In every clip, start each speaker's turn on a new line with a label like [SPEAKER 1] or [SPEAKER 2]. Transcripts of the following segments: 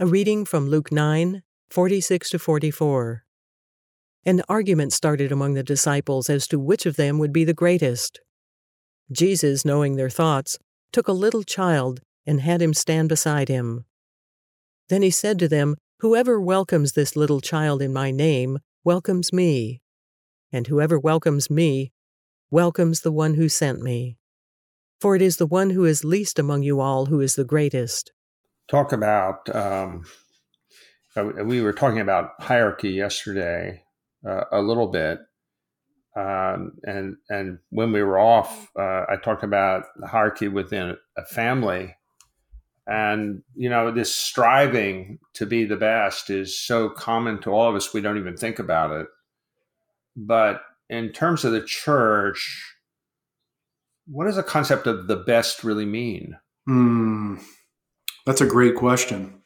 [SPEAKER 1] A reading from Luke 9 46 to 44. An argument started among the disciples as to which of them would be the greatest. Jesus, knowing their thoughts, took a little child and had him stand beside him. Then he said to them, Whoever welcomes this little child in my name welcomes me, and whoever welcomes me welcomes the one who sent me. For it is the one who is least among you all who is the greatest.
[SPEAKER 2] Talk about, um, uh, we were talking about hierarchy yesterday uh, a little bit. Um, and and when we were off, uh, I talked about the hierarchy within a family, and you know this striving to be the best is so common to all of us we don't even think about it. But in terms of the church, what does the concept of the best really mean?
[SPEAKER 3] Mm, that's a great question.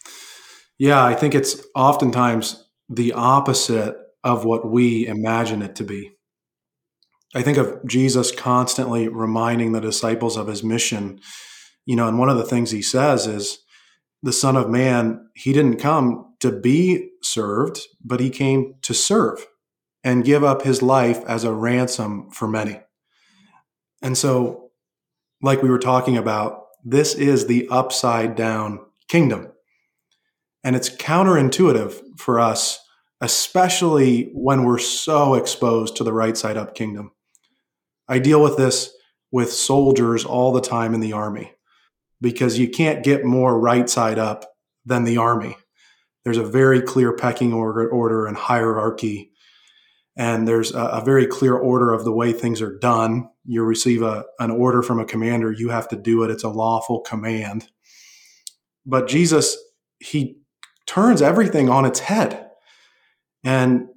[SPEAKER 3] Yeah, I think it's oftentimes the opposite of what we imagine it to be. I think of Jesus constantly reminding the disciples of his mission. You know, and one of the things he says is the Son of Man, he didn't come to be served, but he came to serve and give up his life as a ransom for many. And so, like we were talking about, this is the upside down kingdom. And it's counterintuitive for us, especially when we're so exposed to the right side up kingdom. I deal with this with soldiers all the time in the army because you can't get more right side up than the army. There's a very clear pecking order, order and hierarchy and there's a, a, very clear order of the way things are done. You receive a, an order from a commander, you have to do it. It's a lawful command. But Jesus, he turns everything on its head. And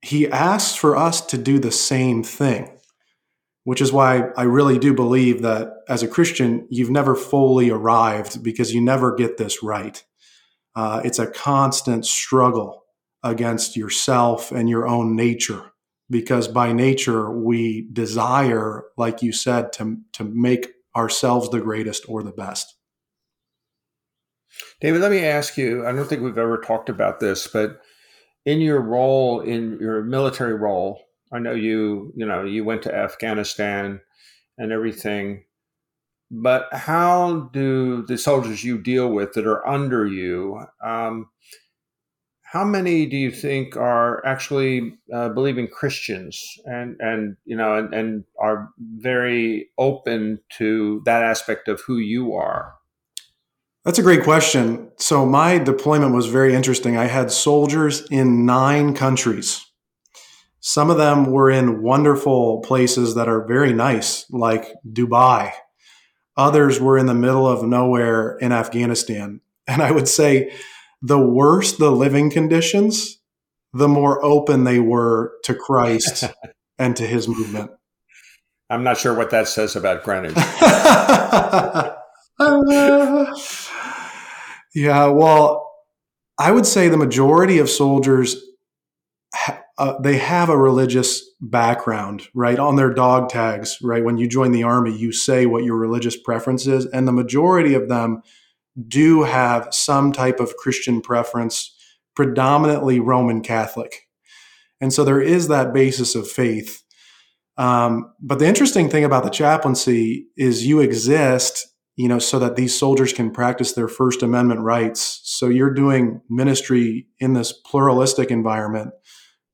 [SPEAKER 3] he asks for us to do the same thing, which is why I really do believe that as a Christian, you've never fully arrived because you never get this right. Uh, it's a constant struggle against yourself and your own nature because by nature we desire like you said to to make ourselves the greatest or the best.
[SPEAKER 2] David let me ask you i don't think we've ever talked about this but in your role in your military role i know you you know you went to afghanistan and everything but how do the soldiers you deal with that are under you um, how many do you think are actually uh, believing Christians and and you know and, and are very open to that aspect of who you are?
[SPEAKER 3] That's a great question. So my deployment was very interesting. I had soldiers in nine countries. Some of them were in wonderful places that are very nice, like Dubai. Others were in the middle of nowhere in Afghanistan. And I would say the worse the living conditions, the more open they were to Christ and to his movement.
[SPEAKER 2] I'm not sure what that says about Greenwich.
[SPEAKER 3] yeah, well, I would say the majority of soldiers uh, they have a religious background, right? On their dog tags, right? When you join the army, you say what your religious preference is, and the majority of them do have some type of Christian preference, predominantly Roman Catholic. And so there is that basis of faith. Um, but the interesting thing about the chaplaincy is you exist, you know, so that these soldiers can practice their First Amendment rights. So you're doing ministry in this pluralistic environment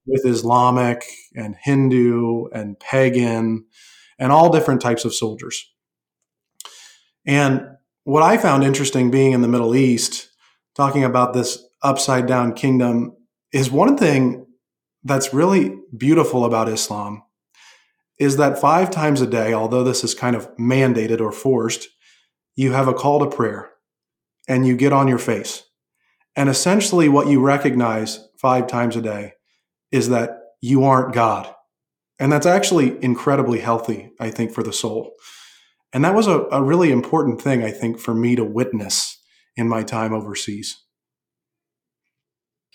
[SPEAKER 3] with Islamic and Hindu and pagan and all different types of soldiers. And what I found interesting being in the Middle East, talking about this upside down kingdom, is one thing that's really beautiful about Islam is that five times a day, although this is kind of mandated or forced, you have a call to prayer and you get on your face. And essentially, what you recognize five times a day is that you aren't God. And that's actually incredibly healthy, I think, for the soul. And that was a, a really important thing, I think, for me to witness in my time overseas.